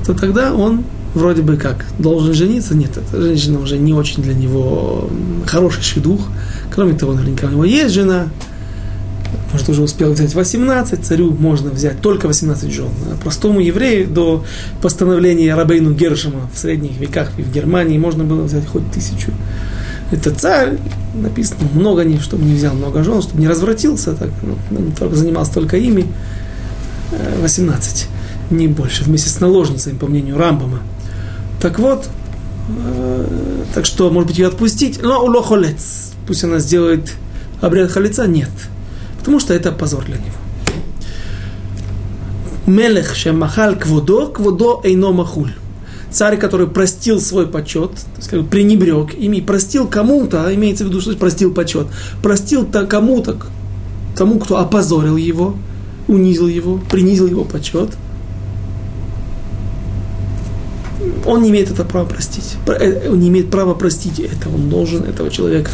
То тогда он вроде бы как должен жениться. Нет, эта женщина уже не очень для него хороший дух. Кроме того, наверняка у него есть жена, может, уже успел взять 18, царю можно взять только 18 жен. А простому еврею до постановления Рабейну Гершема в средних веках в Германии можно было взять хоть тысячу. Это царь, написано, много не, чтобы не взял много жен, чтобы не развратился, так, ну, не только занимался только ими, 18, э, не больше, вместе с наложницами, по мнению Рамбама. Так вот, э, так что, может быть, ее отпустить, но у лохолец, пусть она сделает обряд халица, нет, потому что это позор для него. Мелех шемахаль кводо, кводо эйно махуль. Царь, который простил свой почет, бы пренебрег ими, простил кому-то, а имеется в виду, что простил почет, простил -то кому-то, тому, кто опозорил его, унизил его, принизил его почет – он не имеет это права простить. Э, он не имеет права простить это. Он должен этого человека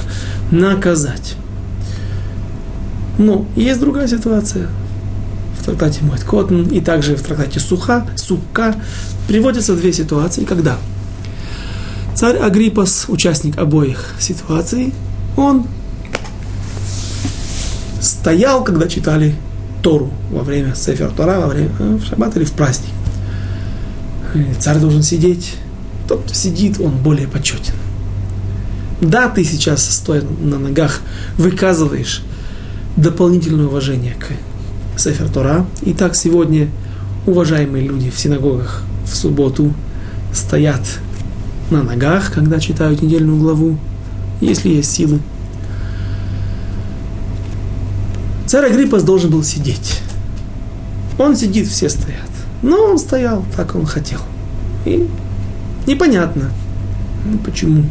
наказать. Но есть другая ситуация. В трактате Мойт и также в трактате Суха, Сукка приводятся две ситуации, когда царь Агриппас, участник обоих ситуаций, он стоял, когда читали Тору во время Сефер Тора, во время э, в шаббат или в праздник царь должен сидеть. Тот, кто сидит, он более почетен. Да, ты сейчас, стоя на ногах, выказываешь дополнительное уважение к Сефер Тора. Так сегодня уважаемые люди в синагогах в субботу стоят на ногах, когда читают недельную главу, если есть силы. Царь Агриппас должен был сидеть. Он сидит, все стоят. Но он стоял, так он хотел. И непонятно, ну, почему,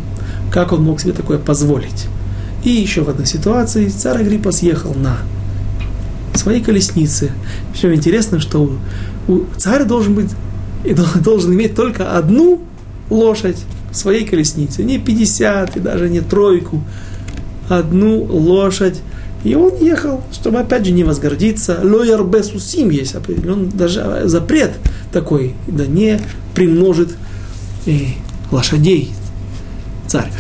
как он мог себе такое позволить. И еще в одной ситуации царь Агриппа съехал на своей колеснице. Причем интересно, что у, царь должен быть и должен иметь только одну лошадь в своей колеснице, не 50 и даже не тройку, одну лошадь и он ехал, чтобы опять же не возгордиться. Лояр бесусим есть определенный даже запрет такой, да не примножит и э, лошадей царь.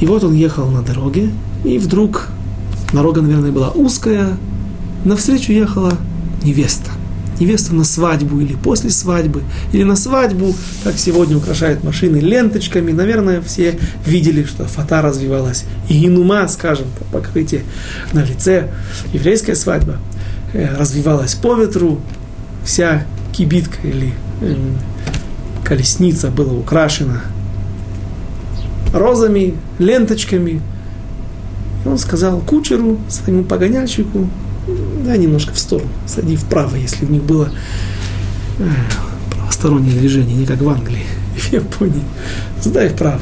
И вот он ехал на дороге, и вдруг дорога, наверное, была узкая, навстречу ехала невеста невеста на свадьбу или после свадьбы, или на свадьбу, как сегодня украшают машины ленточками. Наверное, все видели, что фата развивалась. И инума, скажем, покрытие на лице. Еврейская свадьба э, развивалась по ветру. Вся кибитка или э, колесница была украшена розами, ленточками. И он сказал кучеру, своему погоняльщику, да, немножко в сторону, сади вправо, если у них было э, правостороннее движение, не как в Англии и в Японии. Сдай вправо.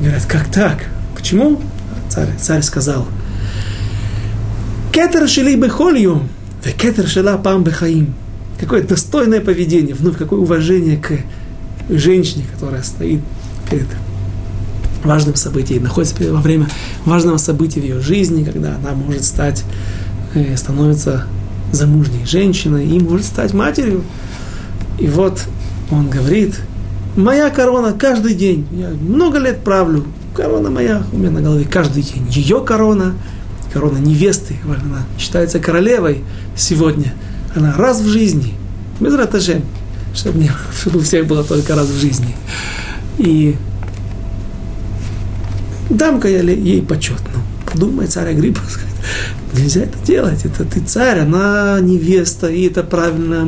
Говорят, как так? Почему? Царь, царь сказал, кетер шели бы холью, кетер шела пам бехаим. Какое достойное поведение, вновь какое уважение к женщине, которая стоит перед важным событием, находится во время важного события в ее жизни, когда она может стать становится замужней женщиной и может стать матерью. И вот он говорит, моя корона каждый день, я много лет правлю, корона моя у меня на голове каждый день, ее корона корона невесты, она считается королевой сегодня, она раз в жизни, без ратажем, чтобы, не, чтобы у всех было только раз в жизни. И дам-ка я ей почет. Ну, подумай, царь Агриппа, нельзя это делать, это ты царь, она невеста, и это правильно,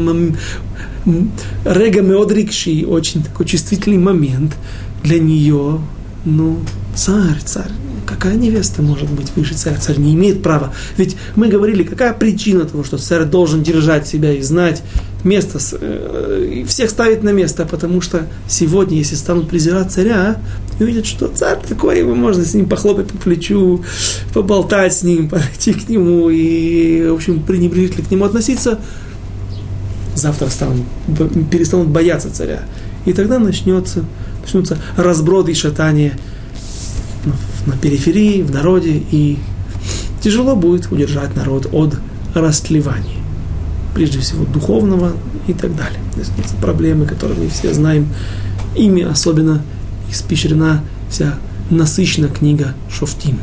Рега Меодрикши, очень такой чувствительный момент для нее, ну, царь, царь, какая невеста может быть выше царя? Царь не имеет права. Ведь мы говорили, какая причина того, что царь должен держать себя и знать место, э, всех ставить на место, потому что сегодня, если станут презирать царя, увидят, что царь такой, его можно с ним похлопать по плечу, поболтать с ним, подойти к нему и, в общем, пренебрежительно к нему относиться, завтра станут, перестанут бояться царя. И тогда начнется, начнутся разброды и шатания на периферии, в народе, и тяжело будет удержать народ от растлевания. Прежде всего духовного и так далее. Это проблемы, которые мы все знаем. Ими особенно испещрена вся насыщена книга Шофтим.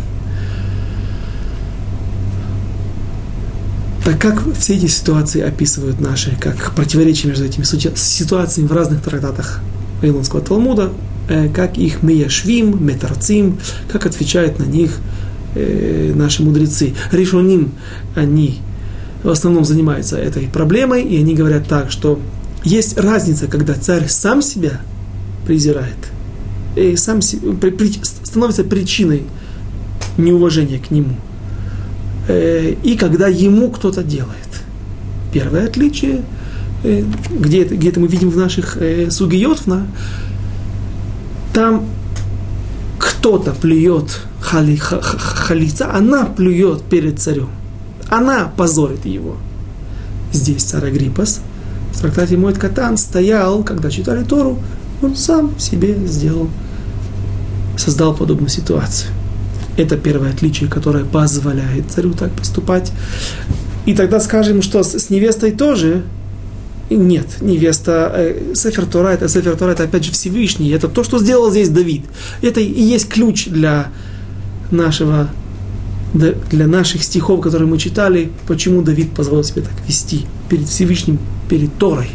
Так как все эти ситуации описывают наши, как противоречия между этими ситуациями в разных трактатах Вавилонского Талмуда, э, как их меяшвим, метарцим, как отвечают на них э, наши мудрецы. Решоним, они в основном занимаются этой проблемой, и они говорят так, что есть разница, когда царь сам себя презирает, и сам становится причиной неуважения к нему, э, и когда ему кто-то делает. Первое отличие – Э, где это, где это мы видим в наших э, сугиот, там кто-то плюет хали, ха, халица, она плюет перед царем. Она позорит его. Здесь царь Агриппас в трактате Мойт Катан стоял, когда читали Тору, он сам себе сделал, создал подобную ситуацию. Это первое отличие, которое позволяет царю так поступать. И тогда скажем, что с, с невестой тоже нет, невеста, э, Сефер Тора, это Сефер Тора, это опять же Всевышний, это то, что сделал здесь Давид. Это и есть ключ для нашего, для наших стихов, которые мы читали, почему Давид позволил себе так вести перед Всевышним, перед Торой.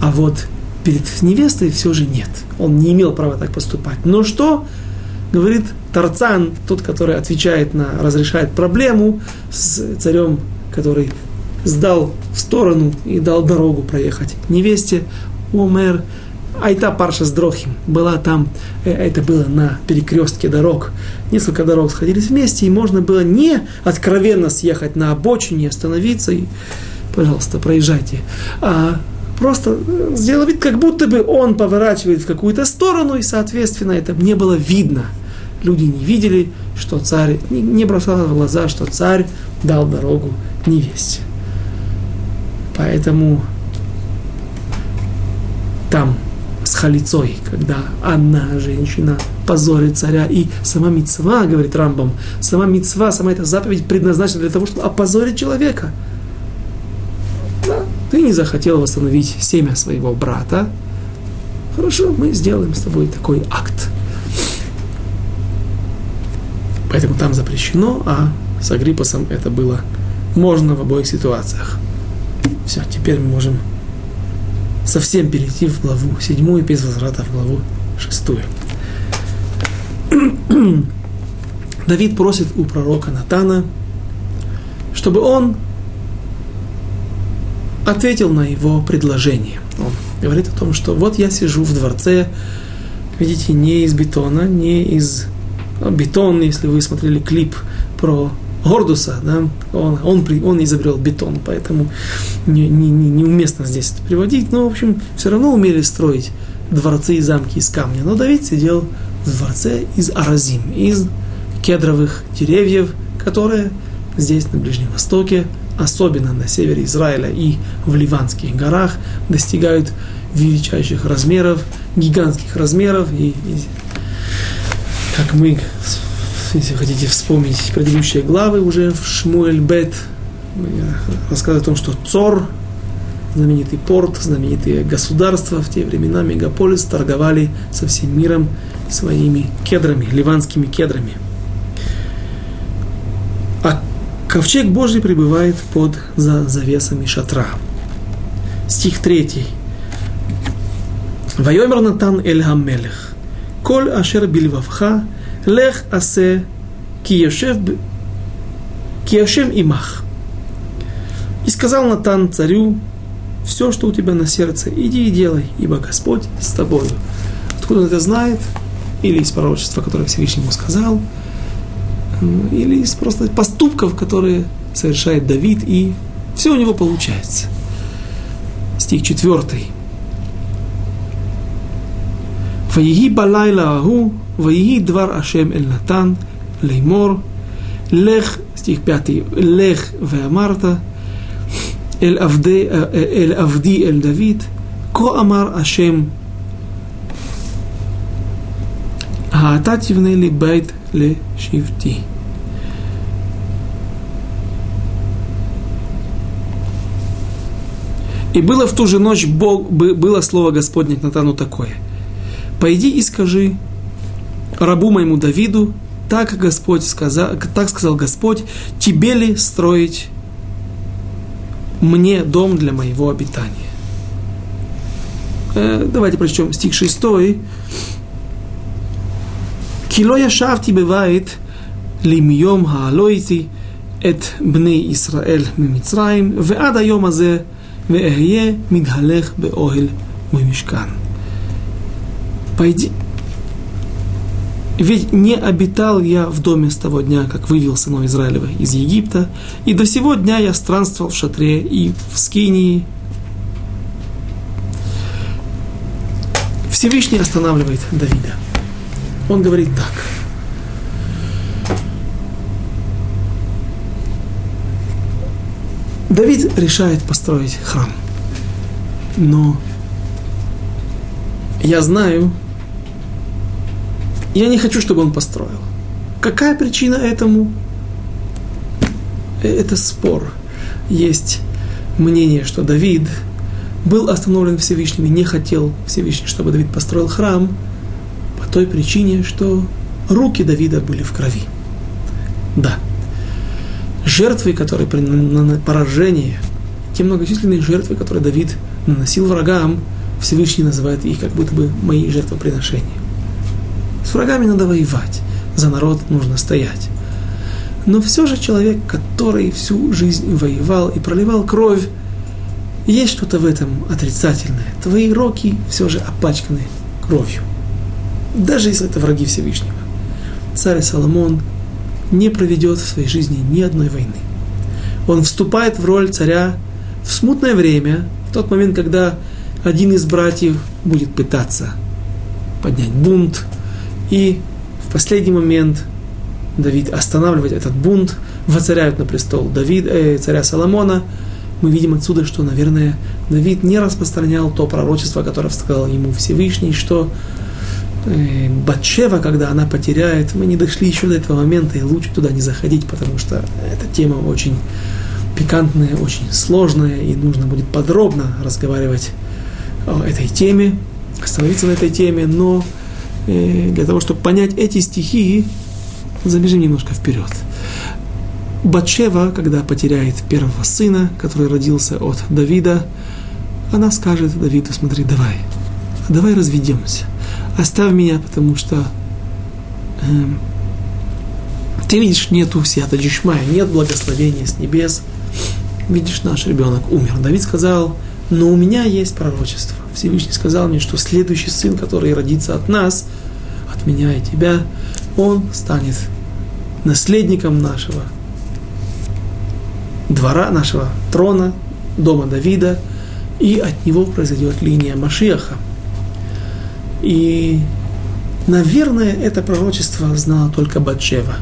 А вот перед невестой все же нет. Он не имел права так поступать. Но что говорит Тарцан, тот, который отвечает на, разрешает проблему с царем, который сдал в сторону и дал дорогу проехать невесте. Умер Айта Парша с Дрохим была там, э, это было на перекрестке дорог. Несколько дорог сходились вместе, и можно было не откровенно съехать на обочине, остановиться и, пожалуйста, проезжайте. А просто сделал вид, как будто бы он поворачивает в какую-то сторону, и, соответственно, это не было видно. Люди не видели, что царь, не бросало в глаза, что царь дал дорогу невесте. Поэтому там с халицой, когда она, женщина, позорит царя, и сама мецва, говорит Рамбам, сама мецва, сама эта заповедь предназначена для того, чтобы опозорить человека. Да, ты не захотел восстановить семя своего брата, хорошо, мы сделаем с тобой такой акт. Поэтому там запрещено, а с Агриппосом это было можно в обоих ситуациях. Все, теперь мы можем совсем перейти в главу седьмую, без возврата в главу шестую. Давид просит у пророка Натана, чтобы он ответил на его предложение. Он говорит о том, что вот я сижу в дворце, видите, не из бетона, не из а, бетона, если вы смотрели клип про Гордуса, да, он, он, он изобрел бетон, поэтому не, не, не, неуместно здесь это приводить, но, в общем, все равно умели строить дворцы и замки из камня. Но Давид сидел в дворце из аразим, из кедровых деревьев, которые здесь, на Ближнем Востоке, особенно на севере Израиля и в Ливанских горах, достигают величайших размеров, гигантских размеров. И, и как мы если хотите вспомнить предыдущие главы уже в Шмуэль Бет, рассказывает о том, что Цор, знаменитый порт, знаменитые государства в те времена, мегаполис, торговали со всем миром своими кедрами, ливанскими кедрами. А Ковчег Божий пребывает под за завесами шатра. Стих 3. Вайомер Натан Эль Хамелех. Коль ашер бильвавха, Лех асе киешев киешем имах. И сказал Натан царю, все, что у тебя на сердце, иди и делай, ибо Господь с тобою. Откуда он это знает? Или из пророчества, которое Всевышний ему сказал, э, или из просто поступков, которые совершает Давид, и все у него получается. Стих 4. Фаиги балайла аху ויהי דבר השם אל נתן לאמור, לך, סטיך פייתי, לך ואמרת, אל עבדי, אל עבדי אל דוד, כה אמר השם, האתה תבנה לי בית לשבטי. И было в ту же ночь Бог, было слово Господне к Натану такое. Пойди и скажи рабу моему Давиду, так Господь сказал, так сказал Господь, тебе ли строить мне дом для моего обитания? Э, давайте прочтем стих 6. Кило яшавти бывает лимьем хаалойти эт бне Исраэль мимицраим, ве ада йом азе, ве эхье мидхалех бе огель мой мешкан. Пойди, ведь не обитал я в доме с того дня, как вывел сынов Израилева из Египта, и до сего дня я странствовал в шатре и в Скинии. Всевышний останавливает Давида. Он говорит так – Давид решает построить храм. Но я знаю, я не хочу, чтобы он построил. Какая причина этому? Это спор. Есть мнение, что Давид был остановлен Всевышним и не хотел Всевышний, чтобы Давид построил храм по той причине, что руки Давида были в крови. Да, жертвы, которые при поражении, те многочисленные жертвы, которые Давид наносил врагам, Всевышний называет их как будто бы мои жертвоприношения. С врагами надо воевать, за народ нужно стоять. Но все же человек, который всю жизнь воевал и проливал кровь, есть что-то в этом отрицательное. Твои руки все же опачканы кровью. Даже если это враги Всевышнего. Царь Соломон не проведет в своей жизни ни одной войны. Он вступает в роль царя в смутное время, в тот момент, когда один из братьев будет пытаться поднять бунт, и в последний момент Давид останавливает этот бунт, воцаряют на престол Давид, э, царя Соломона. Мы видим отсюда, что, наверное, Давид не распространял то пророчество, которое сказал ему Всевышний, что Э, Батшева, когда она потеряет, мы не дошли еще до этого момента, и лучше туда не заходить, потому что эта тема очень пикантная, очень сложная, и нужно будет подробно разговаривать о этой теме, остановиться на этой теме, но э, для того, чтобы понять эти стихи, забежим немножко вперед. Батшева, когда потеряет первого сына, который родился от Давида, она скажет Давиду, смотри, давай, давай разведемся оставь меня, потому что э, ты видишь, нету сията джишмая, нет благословения с небес. Видишь, наш ребенок умер. Давид сказал, но у меня есть пророчество. Всевышний сказал мне, что следующий сын, который родится от нас, от меня и тебя, он станет наследником нашего двора, нашего трона, дома Давида, и от него произойдет линия Машиаха – и, наверное, это пророчество знала только Батшева.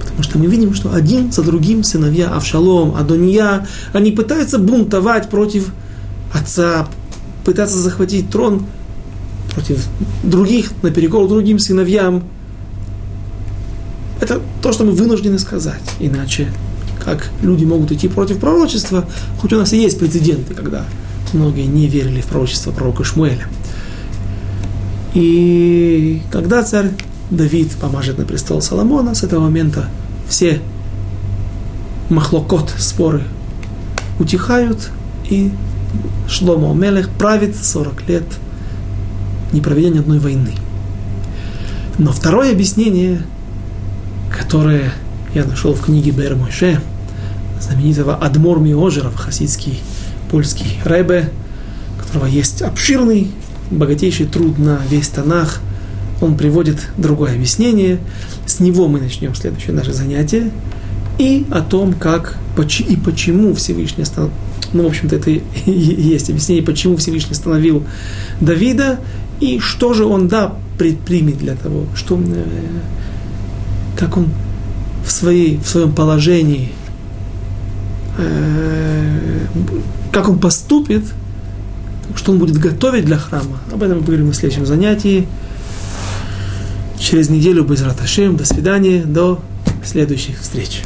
Потому что мы видим, что один за другим сыновья Авшалом, Адония, они пытаются бунтовать против отца, пытаться захватить трон против других, наперекор другим сыновьям. Это то, что мы вынуждены сказать. Иначе, как люди могут идти против пророчества, хоть у нас и есть прецеденты, когда многие не верили в пророчество пророка Шмуэля. И когда царь Давид помажет на престол Соломона, с этого момента все махлокот, споры утихают, и Шломо Мелех правит 40 лет, не проведя ни одной войны. Но второе объяснение, которое я нашел в книге Бер Мойше, знаменитого Адмор Миожеров, хасидский польский рэбе, у которого есть обширный, богатейший труд на весь Танах. Он приводит другое объяснение. С него мы начнем следующее наше занятие. И о том, как и почему Всевышний остановил, ну, в общем-то, это и есть объяснение, почему Всевышний остановил Давида, и что же он, да, предпримет для того, что, э, как он в, своей, в своем положении Э, как он поступит, что он будет готовить для храма. Об этом мы поговорим на следующем занятии. Через неделю без Раташем. До свидания. До следующих встреч.